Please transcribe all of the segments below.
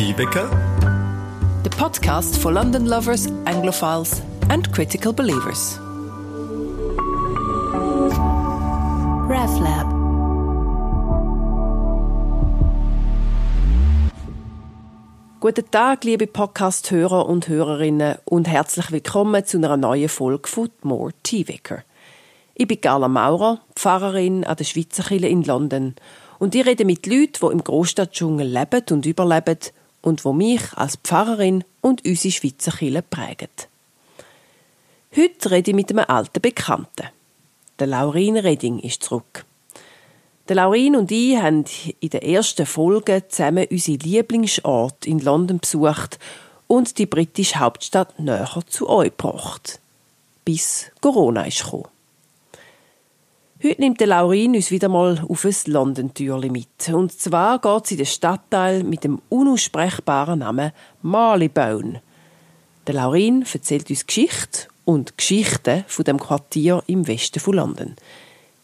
Tiebecker, the podcast for London lovers, Anglophiles, and critical believers. RevLab. Guten Tag, liebe Podcast-Hörer und Hörerinnen, und herzlich willkommen zu einer neuen Folge von More Teewecker. Ich bin Carla Maurer, Pfarrerin an der Schweizer Kirche in London und ich rede mit Leuten, die im Großstadtdschungel leben und überleben und wo mich als Pfarrerin und unsere Schweizer Kirche prägen. Heute rede ich mit einem alten Bekannten. Der Laurin Reding ist zurück. Der Laurin und ich haben in der ersten Folge zusammen unsere Lieblingsort in London besucht und die britische Hauptstadt näher zu euch gebracht. Bis Corona ist gekommen. Heute nimmt der Laurin uns wieder mal auf ein London-Türli mit. Und zwar geht es in den Stadtteil mit dem unaussprechbaren Namen Marleybone. Der Laurin erzählt uns Geschichte und Geschichten von dem Quartier im Westen von London.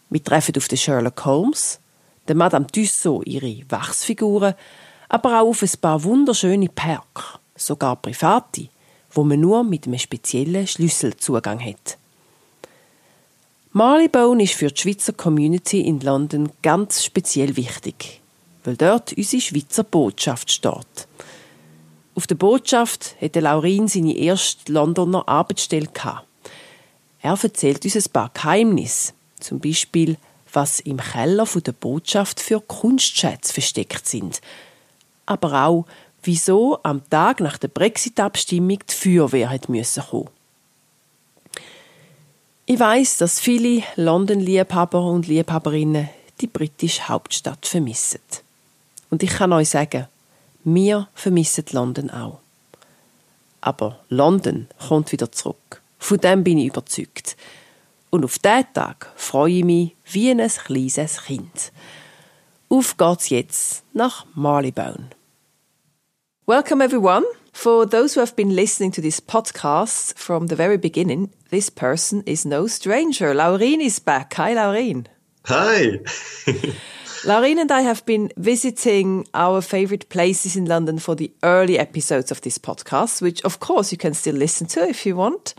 Wir treffen auf den Sherlock Holmes, den Madame Tussaud ihre Wachsfiguren, aber auch auf ein paar wunderschöne Perk, sogar private, wo man nur mit einem speziellen Schlüssel Zugang hat. Marleybone ist für die Schweizer Community in London ganz speziell wichtig, weil dort unsere Schweizer Botschaft steht. Auf der Botschaft hatte Laurin seine erste Londoner Arbeitsstelle Er erzählt uns ein paar Geheimnisse, zum Beispiel, was im Keller der Botschaft für Kunstschätze versteckt sind, aber auch, wieso am Tag nach der Brexit-Abstimmung die Feuerwehr hat müssen. Ich weiß, dass viele London-Liebhaber und Liebhaberinnen die britische Hauptstadt vermissen. Und ich kann euch sagen, wir vermissen London auch. Aber London kommt wieder zurück. Von dem bin ich überzeugt. Und auf diesen Tag freue ich mich wie ein kleines Kind. Auf geht's jetzt nach Marleybone. Welcome everyone. For those who have been listening to this podcast from the very beginning, this person is no stranger. Laurin is back. Hi, Laurin. Hi. Laurin and I have been visiting our favorite places in London for the early episodes of this podcast, which of course you can still listen to if you want.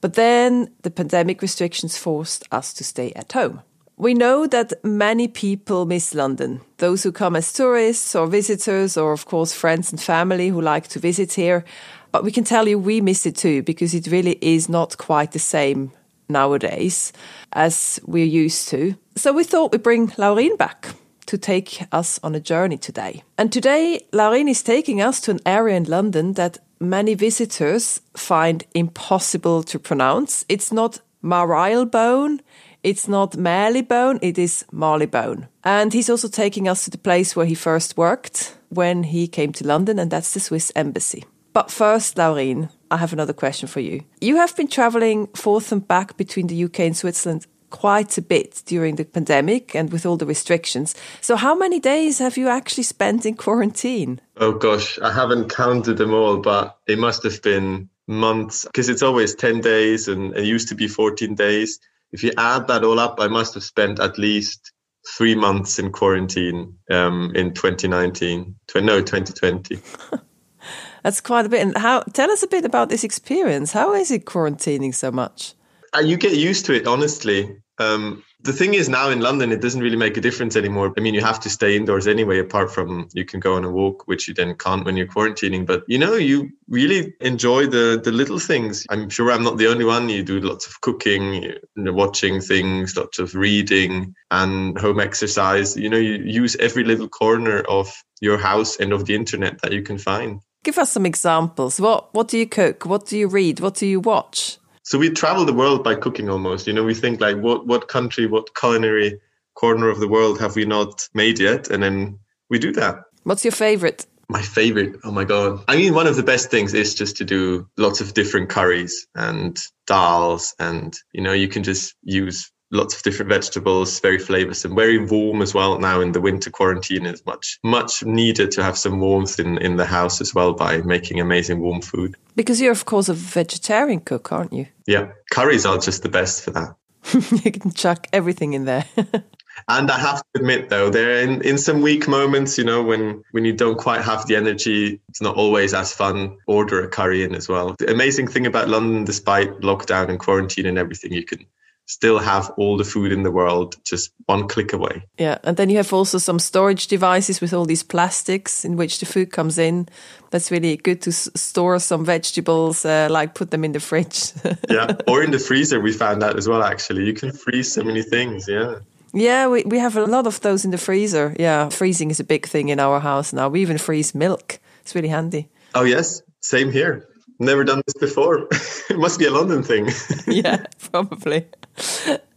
But then the pandemic restrictions forced us to stay at home. We know that many people miss London. Those who come as tourists or visitors, or of course friends and family who like to visit here. But we can tell you we miss it too, because it really is not quite the same nowadays as we're used to. So we thought we'd bring Laurin back to take us on a journey today. And today, Laurin is taking us to an area in London that many visitors find impossible to pronounce. It's not Marylebone, it's not Marylebone, it is Marleybone. And he's also taking us to the place where he first worked when he came to London, and that's the Swiss Embassy. But first, Laurin, I have another question for you. You have been traveling forth and back between the UK and Switzerland quite a bit during the pandemic and with all the restrictions. So, how many days have you actually spent in quarantine? Oh, gosh, I haven't counted them all, but it must have been months because it's always 10 days and it used to be 14 days if you add that all up, I must have spent at least three months in quarantine um, in 2019. no, 2020. That's quite a bit. And how? Tell us a bit about this experience. How is it quarantining so much? Uh, you get used to it, honestly. Um, the thing is now in London, it doesn't really make a difference anymore. I mean, you have to stay indoors anyway, apart from you can go on a walk, which you then can't when you're quarantining. But you know, you really enjoy the the little things. I'm sure I'm not the only one. You do lots of cooking, watching things, lots of reading, and home exercise. You know, you use every little corner of your house and of the internet that you can find. Give us some examples. What what do you cook? What do you read? What do you watch? So we travel the world by cooking almost. You know, we think like what what country, what culinary corner of the world have we not made yet? And then we do that. What's your favorite? My favorite. Oh my god. I mean, one of the best things is just to do lots of different curries and dals and you know, you can just use lots of different vegetables, very flavoursome, very warm as well. Now in the winter quarantine, is much much needed to have some warmth in in the house as well by making amazing warm food. Because you're of course a vegetarian cook, aren't you? Yeah, curries are just the best for that. you can chuck everything in there. And I have to admit, though, there in, in some weak moments, you know, when when you don't quite have the energy, it's not always as fun. Order a curry in as well. The amazing thing about London, despite lockdown and quarantine and everything, you can still have all the food in the world just one click away. Yeah, and then you have also some storage devices with all these plastics in which the food comes in. That's really good to s- store some vegetables, uh, like put them in the fridge. yeah, or in the freezer. We found that as well. Actually, you can freeze so many things. Yeah. Yeah, we, we have a lot of those in the freezer. Yeah, freezing is a big thing in our house now. We even freeze milk. It's really handy. Oh yes, same here. Never done this before. it must be a London thing. yeah, probably.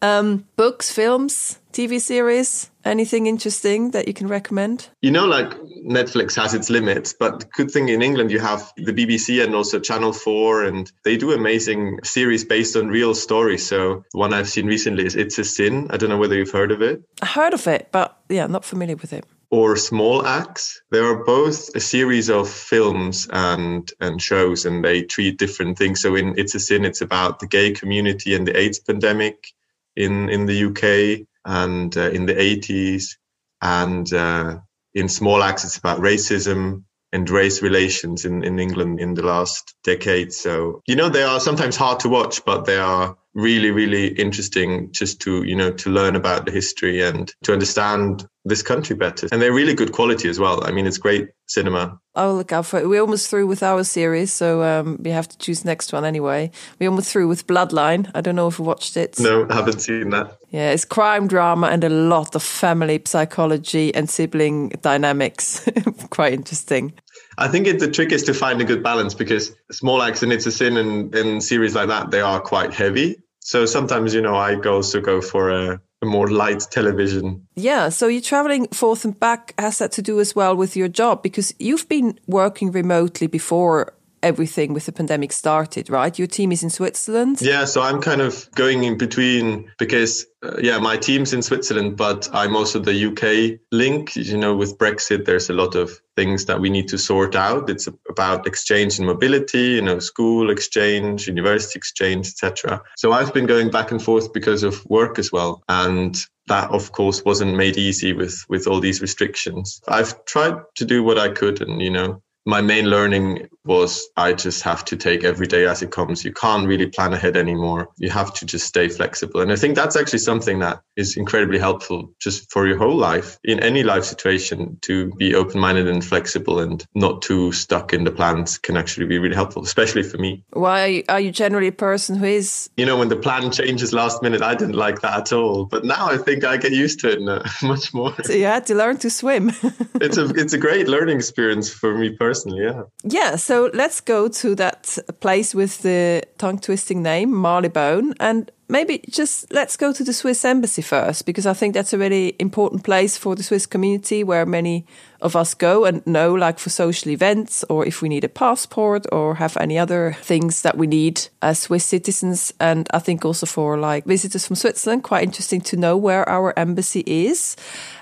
Um, books, films, TV series, anything interesting that you can recommend? You know, like Netflix has its limits, but good thing in England, you have the BBC and also Channel 4, and they do amazing series based on real stories. So, the one I've seen recently is It's a Sin. I don't know whether you've heard of it. I heard of it, but yeah, I'm not familiar with it or Small Axe. They are both a series of films and and shows, and they treat different things. So in It's a Sin, it's about the gay community and the AIDS pandemic in in the UK and uh, in the 80s, and uh, in Small Axe, it's about racism and race relations in, in England in the last decade. So, you know, they are sometimes hard to watch, but they are really, really interesting just to, you know, to learn about the history and to understand this country better. And they're really good quality as well. I mean, it's great cinema. I'll look out for it. We're almost through with our series, so um, we have to choose next one anyway. We're almost through with Bloodline. I don't know if you watched it. No, haven't seen that. Yeah, it's crime drama and a lot of family psychology and sibling dynamics. Quite interesting. I think it, the trick is to find a good balance because Small Axe and It's a Sin and, and series like that, they are quite heavy. So sometimes, you know, I also go for a, a more light television. Yeah. So you're traveling forth and back. Has that to do as well with your job? Because you've been working remotely before everything with the pandemic started, right? Your team is in Switzerland. Yeah, so I'm kind of going in between because, uh, yeah, my team's in Switzerland, but I'm also the UK link. You know, with Brexit, there's a lot of things that we need to sort out. It's about exchange and mobility, you know, school exchange, university exchange, etc. So I've been going back and forth because of work as well, and that of course wasn't made easy with with all these restrictions. I've tried to do what I could, and you know, my main learning was I just have to take every day as it comes. You can't really plan ahead anymore. You have to just stay flexible. And I think that's actually something that is incredibly helpful just for your whole life in any life situation to be open minded and flexible and not too stuck in the plans can actually be really helpful, especially for me. Why are you generally a person who is? You know, when the plan changes last minute, I didn't like that at all. But now I think I get used to it uh, much more. So you had to learn to swim. it's a it's a great learning experience for me personally personally, yeah. Yeah, so let's go to that place with the tongue twisting name, Marylebone, and maybe just let's go to the Swiss embassy first, because I think that's a really important place for the Swiss community where many of us go and know, like for social events, or if we need a passport or have any other things that we need as Swiss citizens. And I think also for like visitors from Switzerland, quite interesting to know where our embassy is.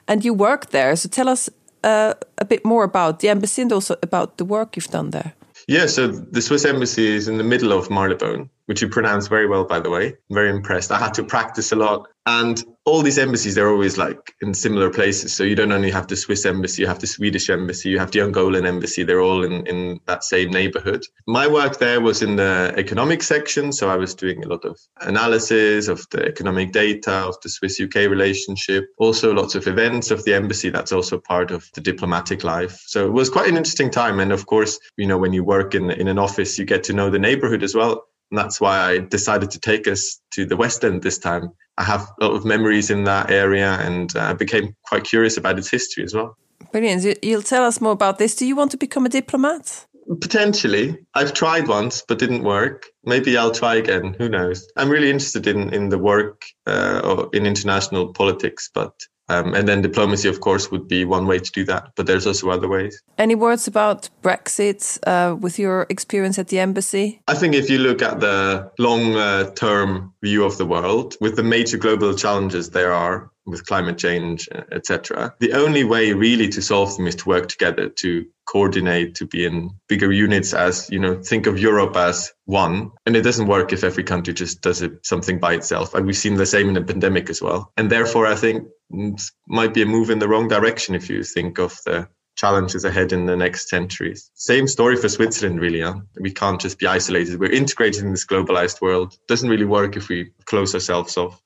And you work there, so tell us uh, a bit more about the embassy and also about the work you've done there. Yeah, so the Swiss embassy is in the middle of Marylebone, which you pronounce very well, by the way. I'm very impressed. I had to practice a lot. And all these embassies, they're always like in similar places. So you don't only have the Swiss embassy, you have the Swedish embassy, you have the Angolan embassy. They're all in, in that same neighborhood. My work there was in the economic section. So I was doing a lot of analysis of the economic data of the Swiss UK relationship, also lots of events of the embassy. That's also part of the diplomatic life. So it was quite an interesting time. And of course, you know, when you work in, in an office, you get to know the neighborhood as well. And that's why I decided to take us to the West End this time. I have a lot of memories in that area and I uh, became quite curious about its history as well. Brilliant. You'll tell us more about this. Do you want to become a diplomat? Potentially. I've tried once, but didn't work. Maybe I'll try again. Who knows? I'm really interested in, in the work uh, in international politics, but um, and then diplomacy, of course, would be one way to do that. But there's also other ways. Any words about Brexit uh, with your experience at the embassy? I think if you look at the long uh, term view of the world, with the major global challenges there are with climate change, etc., the only way really to solve them is to work together, to coordinate, to be in bigger units as, you know, think of Europe as one. And it doesn't work if every country just does it something by itself. And we've seen the same in the pandemic as well. And therefore, I think Mm, might be a move in the wrong direction if you think of the challenges ahead in the next centuries. Same story for Switzerland, really. Huh? We can't just be isolated. We're integrated in this globalized world. Doesn't really work if we close ourselves off.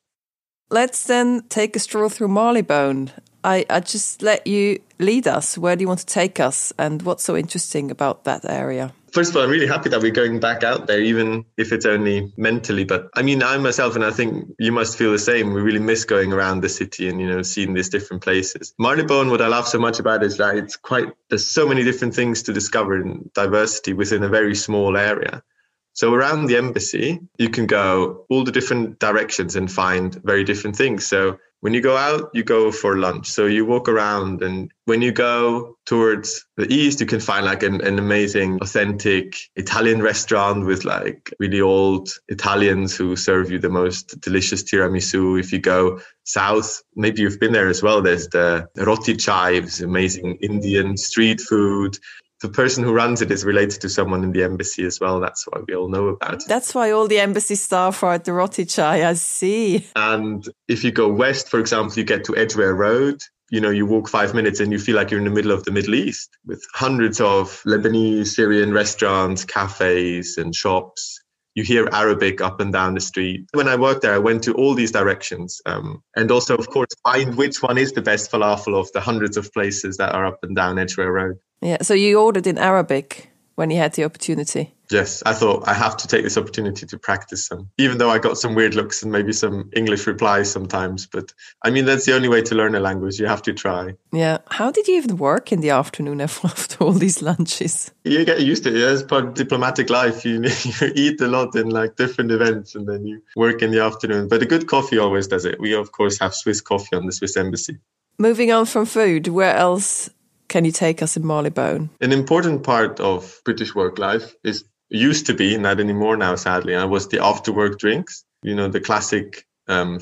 Let's then take a stroll through Marylebone. I, I just let you lead us. Where do you want to take us, and what's so interesting about that area? First of all, I'm really happy that we're going back out there, even if it's only mentally. But I mean, I myself, and I think you must feel the same. We really miss going around the city and, you know, seeing these different places. Marylebone, what I love so much about is that it's quite, there's so many different things to discover and diversity within a very small area. So around the embassy, you can go all the different directions and find very different things. So when you go out, you go for lunch. So you walk around, and when you go towards the east, you can find like an, an amazing, authentic Italian restaurant with like really old Italians who serve you the most delicious tiramisu. If you go south, maybe you've been there as well. There's the roti chives, amazing Indian street food the person who runs it is related to someone in the embassy as well. That's why we all know about it. That's why all the embassy staff are at the roti chai. I see. And if you go west, for example, you get to Edgware Road. You know, you walk five minutes and you feel like you're in the middle of the Middle East with hundreds of Lebanese, Syrian restaurants, cafes, and shops you hear Arabic up and down the street. When I worked there, I went to all these directions um, and also, of course, find which one is the best falafel of the hundreds of places that are up and down Edgware Road. Yeah. So you ordered in Arabic when you had the opportunity. Yes, I thought I have to take this opportunity to practice some, even though I got some weird looks and maybe some English replies sometimes. But I mean, that's the only way to learn a language. You have to try. Yeah. How did you even work in the afternoon after all these lunches? You get used to it. Yeah, it's part of diplomatic life. You, you eat a lot in like different events and then you work in the afternoon. But a good coffee always does it. We, of course, have Swiss coffee on the Swiss embassy. Moving on from food, where else can you take us in Marylebone? An important part of British work life is used to be, not anymore now, sadly, and was the after work drinks. You know, the classic um,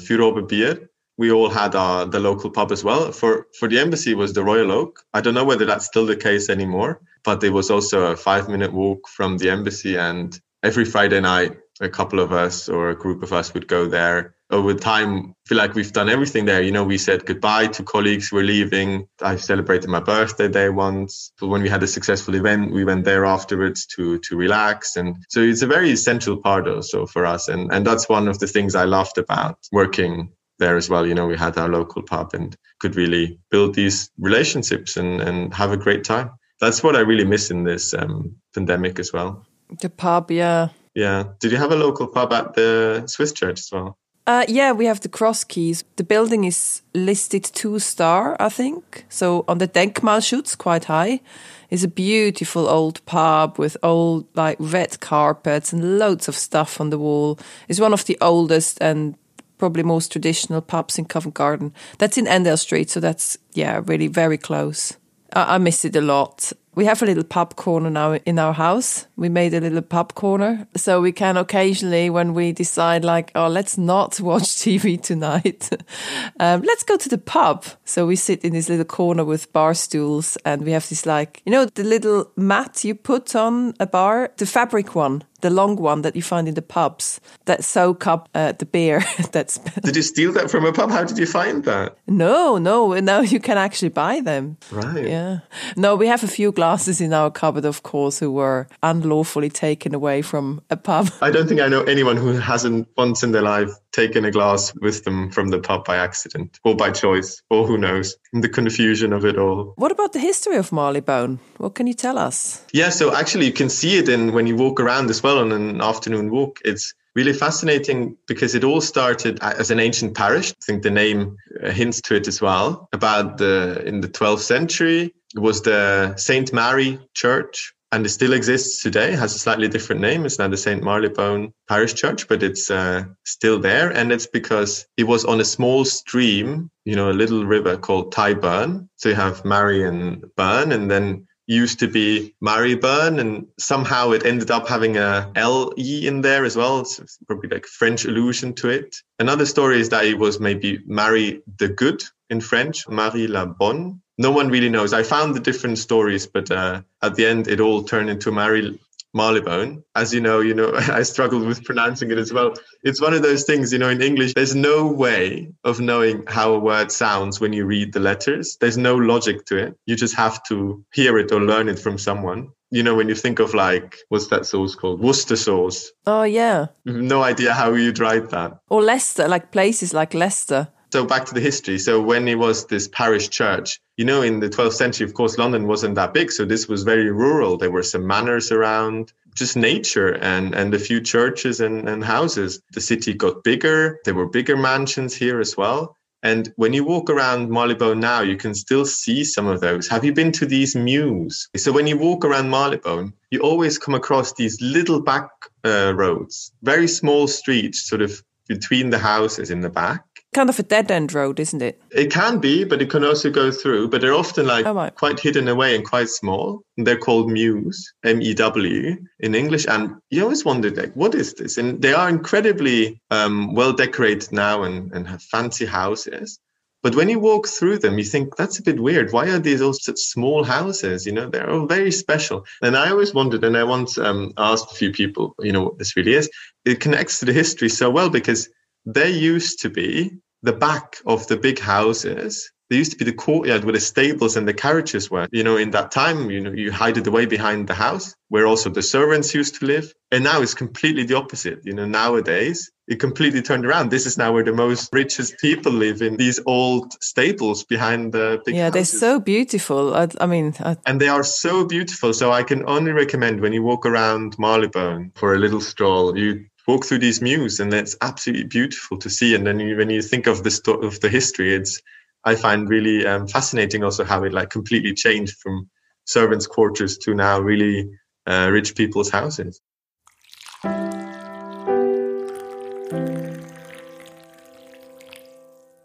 beer. We all had uh, the local pub as well. For for the embassy was the Royal Oak. I don't know whether that's still the case anymore, but it was also a five minute walk from the embassy. And every Friday night, a couple of us or a group of us would go there over time feel like we've done everything there. You know we said goodbye to colleagues we're leaving. I celebrated my birthday there once. But when we had a successful event we went there afterwards to to relax. And so it's a very essential part also for us. And and that's one of the things i loved about working there as well. You know we had our local pub and could really build these relationships and and have a great time. That's what i really miss in this um, pandemic as well. The pub yeah. Yeah. Did you have a local pub at the swiss church as well uh, yeah, we have the cross keys. The building is listed two star, I think. So on the Denkmalschutz, quite high, is a beautiful old pub with old like red carpets and loads of stuff on the wall. It's one of the oldest and probably most traditional pubs in Covent Garden. That's in Endell Street, so that's yeah, really very close. I, I miss it a lot we have a little pub corner now in our house. We made a little pub corner. So we can occasionally, when we decide like, oh, let's not watch TV tonight, um, let's go to the pub. So we sit in this little corner with bar stools and we have this like, you know, the little mat you put on a bar, the fabric one the long one that you find in the pubs that soak up uh, the beer. That's did you steal that from a pub? How did you find that? No, no. Now you can actually buy them. Right. Yeah. No, we have a few glasses in our cupboard, of course, who were unlawfully taken away from a pub. I don't think I know anyone who hasn't once in their life taken a glass with them from the pub by accident or by choice, or who knows, in the confusion of it all. What about the history of Marylebone? What can you tell us? Yeah, so actually, you can see it in when you walk around as well on an afternoon walk. It's really fascinating because it all started as an ancient parish. I think the name uh, hints to it as well. About the in the 12th century, it was the Saint Mary Church and it still exists today. Has a slightly different name. It's now the St. Marylebone Parish Church, but it's uh, still there. And it's because it was on a small stream, you know, a little river called Tyburn. So you have Mary and Burn, and then used to be Marylebone, and somehow it ended up having a L-E in there as well. It's probably like French allusion to it. Another story is that it was maybe Mary the Good in French, Marie la Bonne, no one really knows. I found the different stories, but uh, at the end, it all turned into Mary Marylebone. As you know, you know, I struggled with pronouncing it as well. It's one of those things, you know, in English, there's no way of knowing how a word sounds when you read the letters. There's no logic to it. You just have to hear it or learn it from someone. You know, when you think of like, what's that sauce called? Worcester sauce. Oh, yeah. No idea how you'd write that. Or Leicester, like places like Leicester. So back to the history. So when it was this parish church, you know, in the 12th century, of course, London wasn't that big. So this was very rural. There were some manors around, just nature and, and a few churches and, and houses. The city got bigger. There were bigger mansions here as well. And when you walk around Marylebone now, you can still see some of those. Have you been to these mews? So when you walk around Marylebone, you always come across these little back uh, roads, very small streets, sort of between the houses in the back kind of a dead end road, isn't it? It can be, but it can also go through. But they're often like oh, right. quite hidden away and quite small. And they're called mews, M E W in English. And you always wondered, like, what is this? And they are incredibly um, well decorated now and, and have fancy houses. But when you walk through them, you think that's a bit weird. Why are these all such small houses? You know, they're all very special. And I always wondered, and I once um, asked a few people, you know, what this really is. It connects to the history so well because there used to be the back of the big houses there used to be the courtyard where the stables and the carriages were. You know, in that time, you know, you hide it away behind the house where also the servants used to live. And now it's completely the opposite. You know, nowadays it completely turned around. This is now where the most richest people live in these old stables behind the big houses. Yeah, houses. they're so beautiful. I, I mean, I... and they are so beautiful. So I can only recommend when you walk around Marylebone for a little stroll, you walk through these mews and it's absolutely beautiful to see. And then you, when you think of the sto- of the history it's i find really um, fascinating also how it like completely changed from servants quarters to now really uh, rich people's houses.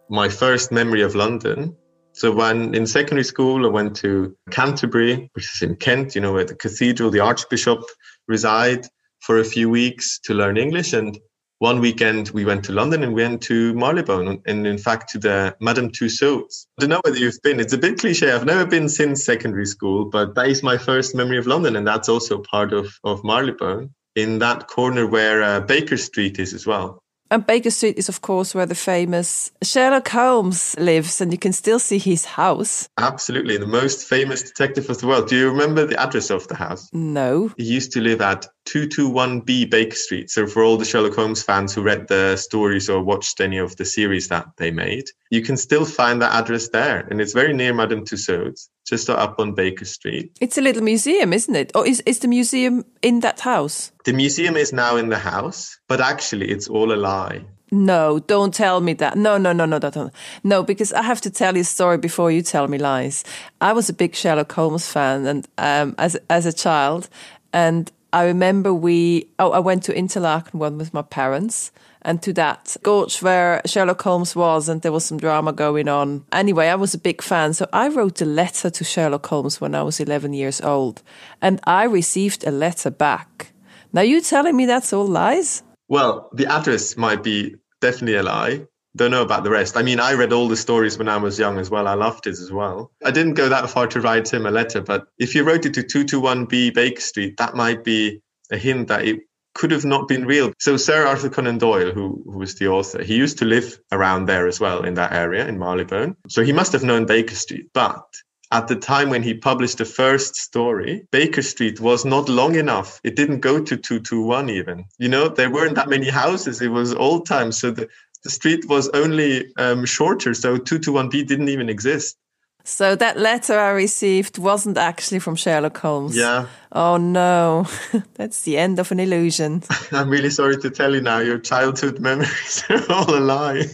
My first memory of london. So when in secondary school i went to canterbury which is in kent you know where the cathedral the archbishop reside for a few weeks to learn English. And one weekend we went to London and we went to Marylebone and in fact to the Madame Tussauds. I don't know whether you've been. It's a bit cliche. I've never been since secondary school, but that is my first memory of London. And that's also part of, of Marylebone in that corner where uh, Baker Street is as well. And Baker Street is, of course, where the famous Sherlock Holmes lives, and you can still see his house. Absolutely. The most famous detective of the world. Do you remember the address of the house? No. He used to live at 221B Baker Street. So, for all the Sherlock Holmes fans who read the stories or watched any of the series that they made, you can still find that address there. And it's very near Madame Tussauds, just up on Baker Street. It's a little museum, isn't it? Or is, is the museum in that house? The museum is now in the house, but actually it's all a lie. No, don't tell me that. No, no, no, no, don't. No, because I have to tell you a story before you tell me lies. I was a big Sherlock Holmes fan, and um, as as a child, and I remember we. Oh, I went to Interlaken one with my parents, and to that gorge where Sherlock Holmes was, and there was some drama going on. Anyway, I was a big fan, so I wrote a letter to Sherlock Holmes when I was 11 years old, and I received a letter back. Now, you telling me that's all lies? Well, the address might be definitely a lie. Don't know about the rest. I mean, I read all the stories when I was young as well. I loved it as well. I didn't go that far to write him a letter, but if you wrote it to 221B Baker Street, that might be a hint that it could have not been real. So Sir Arthur Conan Doyle, who, who was the author, he used to live around there as well in that area in Marylebone. So he must have known Baker Street. But at the time when he published the first story, Baker Street was not long enough. It didn't go to 221 even. You know, there weren't that many houses. It was old times. So the, the street was only um, shorter. So 221B didn't even exist. So that letter I received wasn't actually from Sherlock Holmes. Yeah. Oh no, that's the end of an illusion. I'm really sorry to tell you now, your childhood memories are all a lie.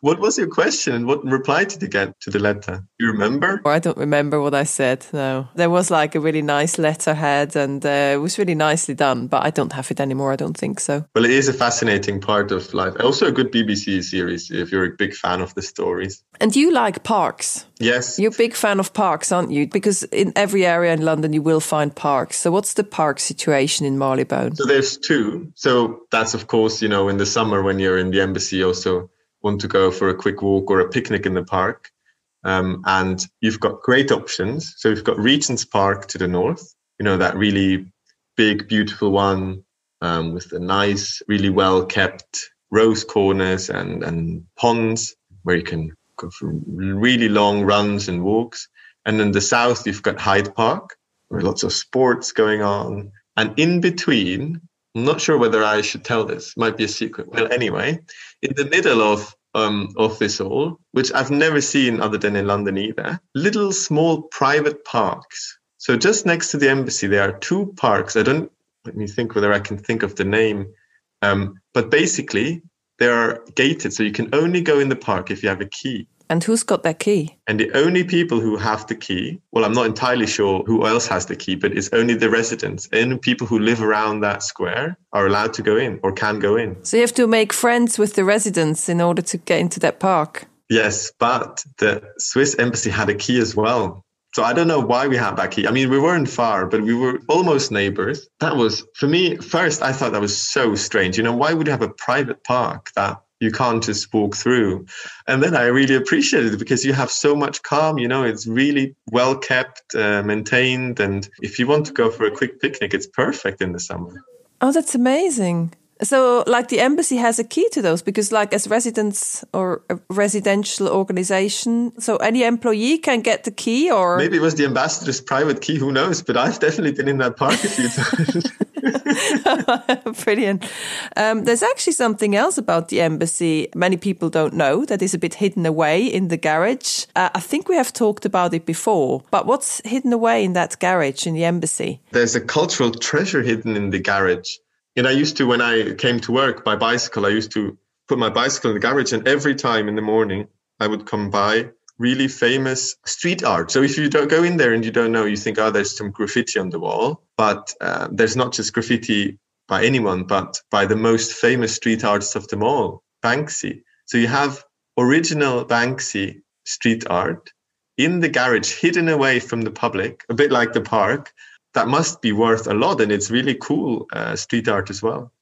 What was your question? What reply did you get to the letter? You remember? I don't remember what I said. No, there was like a really nice letterhead, and uh, it was really nicely done. But I don't have it anymore. I don't think so. Well, it is a fascinating part of life. Also, a good BBC series if you're a big fan of the stories. And you like parks? Yes. You're a big fan of parks, aren't you? Because in every area in London, you will find parks. So, what's the park situation in Marylebone? So, there's two. So, that's of course, you know, in the summer when you're in the embassy, also want to go for a quick walk or a picnic in the park. Um, and you've got great options. So you've got Regent's Park to the north, you know, that really big, beautiful one um, with a nice, really well kept rose corners and, and ponds where you can go for really long runs and walks. And in the south, you've got Hyde Park, where lots of sports going on. And in between, I'm not sure whether I should tell this, might be a secret. Well, anyway, in the middle of um, of this all, which I've never seen other than in London either, little small private parks. So just next to the embassy, there are two parks. I don't let me think whether I can think of the name. Um, but basically, they are gated, so you can only go in the park if you have a key. And who's got that key? And the only people who have the key, well, I'm not entirely sure who else has the key, but it's only the residents and people who live around that square are allowed to go in or can go in. So you have to make friends with the residents in order to get into that park. Yes, but the Swiss embassy had a key as well. So I don't know why we had that key. I mean, we weren't far, but we were almost neighbors. That was, for me, first, I thought that was so strange. You know, why would you have a private park that you can't just walk through. And then I really appreciated it because you have so much calm. You know, it's really well kept, uh, maintained. And if you want to go for a quick picnic, it's perfect in the summer. Oh, that's amazing. So, like the embassy has a key to those because, like, as residents or a residential organization, so any employee can get the key, or maybe it was the ambassador's private key. Who knows? But I've definitely been in that park a few times. Brilliant. Um, there's actually something else about the embassy many people don't know that is a bit hidden away in the garage. Uh, I think we have talked about it before, but what's hidden away in that garage in the embassy? There's a cultural treasure hidden in the garage. And I used to, when I came to work by bicycle, I used to put my bicycle in the garage, and every time in the morning I would come by really famous street art. So if you don't go in there and you don't know, you think, oh, there's some graffiti on the wall. But uh, there's not just graffiti by anyone, but by the most famous street artists of them all, Banksy. So you have original Banksy street art in the garage, hidden away from the public, a bit like the park. That must be worth a lot. And it's really cool uh, street art as well.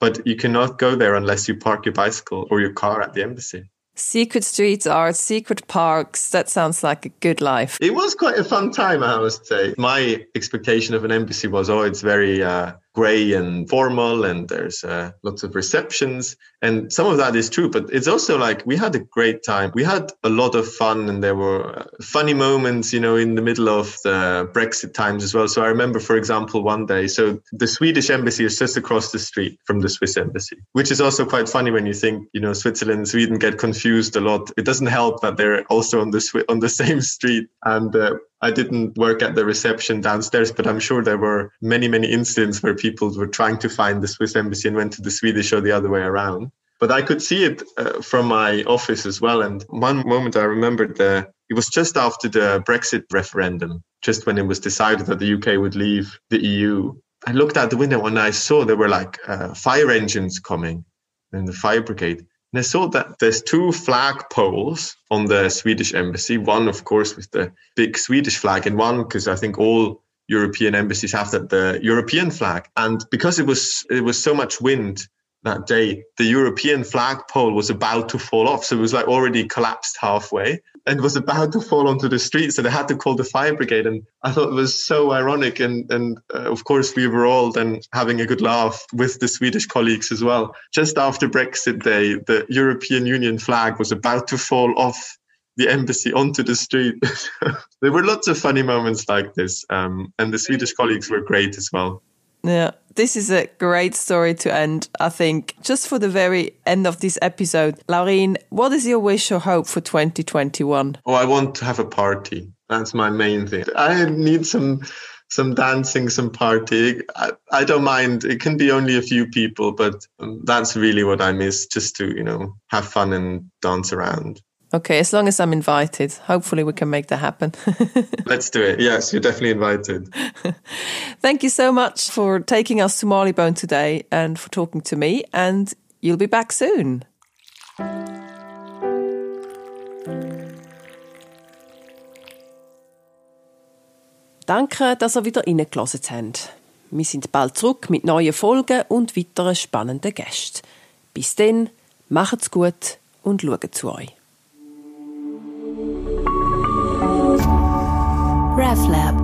But you cannot go there unless you park your bicycle or your car at the embassy. Secret streets art, secret parks. That sounds like a good life. It was quite a fun time, I must say. My expectation of an embassy was, oh, it's very uh, gray and formal and there's uh, lots of receptions. And some of that is true but it's also like we had a great time. We had a lot of fun and there were uh, funny moments you know in the middle of the brexit times as well. So i remember for example one day so the swedish embassy is just across the street from the swiss embassy which is also quite funny when you think you know switzerland and sweden get confused a lot. It doesn't help that they're also on the on the same street. And uh, I didn't work at the reception downstairs, but I'm sure there were many, many incidents where people were trying to find the Swiss embassy and went to the Swedish or the other way around. But I could see it uh, from my office as well. And one moment I remembered the, it was just after the Brexit referendum, just when it was decided that the UK would leave the EU. I looked out the window and I saw there were like uh, fire engines coming and the fire brigade. And I saw that there's two flag poles on the Swedish embassy. One, of course, with the big Swedish flag, and one because I think all European embassies have that the European flag. And because it was it was so much wind that day, the European flagpole was about to fall off. So it was like already collapsed halfway and was about to fall onto the street. So they had to call the fire brigade. And I thought it was so ironic. And, and uh, of course, we were all then having a good laugh with the Swedish colleagues as well. Just after Brexit Day, the European Union flag was about to fall off the embassy onto the street. there were lots of funny moments like this. Um, and the Swedish colleagues were great as well. Yeah, this is a great story to end, I think. Just for the very end of this episode, Laurin, what is your wish or hope for 2021? Oh, I want to have a party. That's my main thing. I need some some dancing, some party. I, I don't mind. It can be only a few people, but um, that's really what I miss. Just to you know have fun and dance around. Okay, as long as I'm invited, hopefully we can make that happen. Let's do it. Yes, you're definitely invited. Thank you so much for taking us to Marylebone today and for talking to me. And you'll be back soon. Danke, dass ihr wieder reingelassen habt. Wir sind bald zurück mit neuen Folgen und weiteren spannenden Gästen. Bis dann, macht's gut und schaut zu euch. RefLab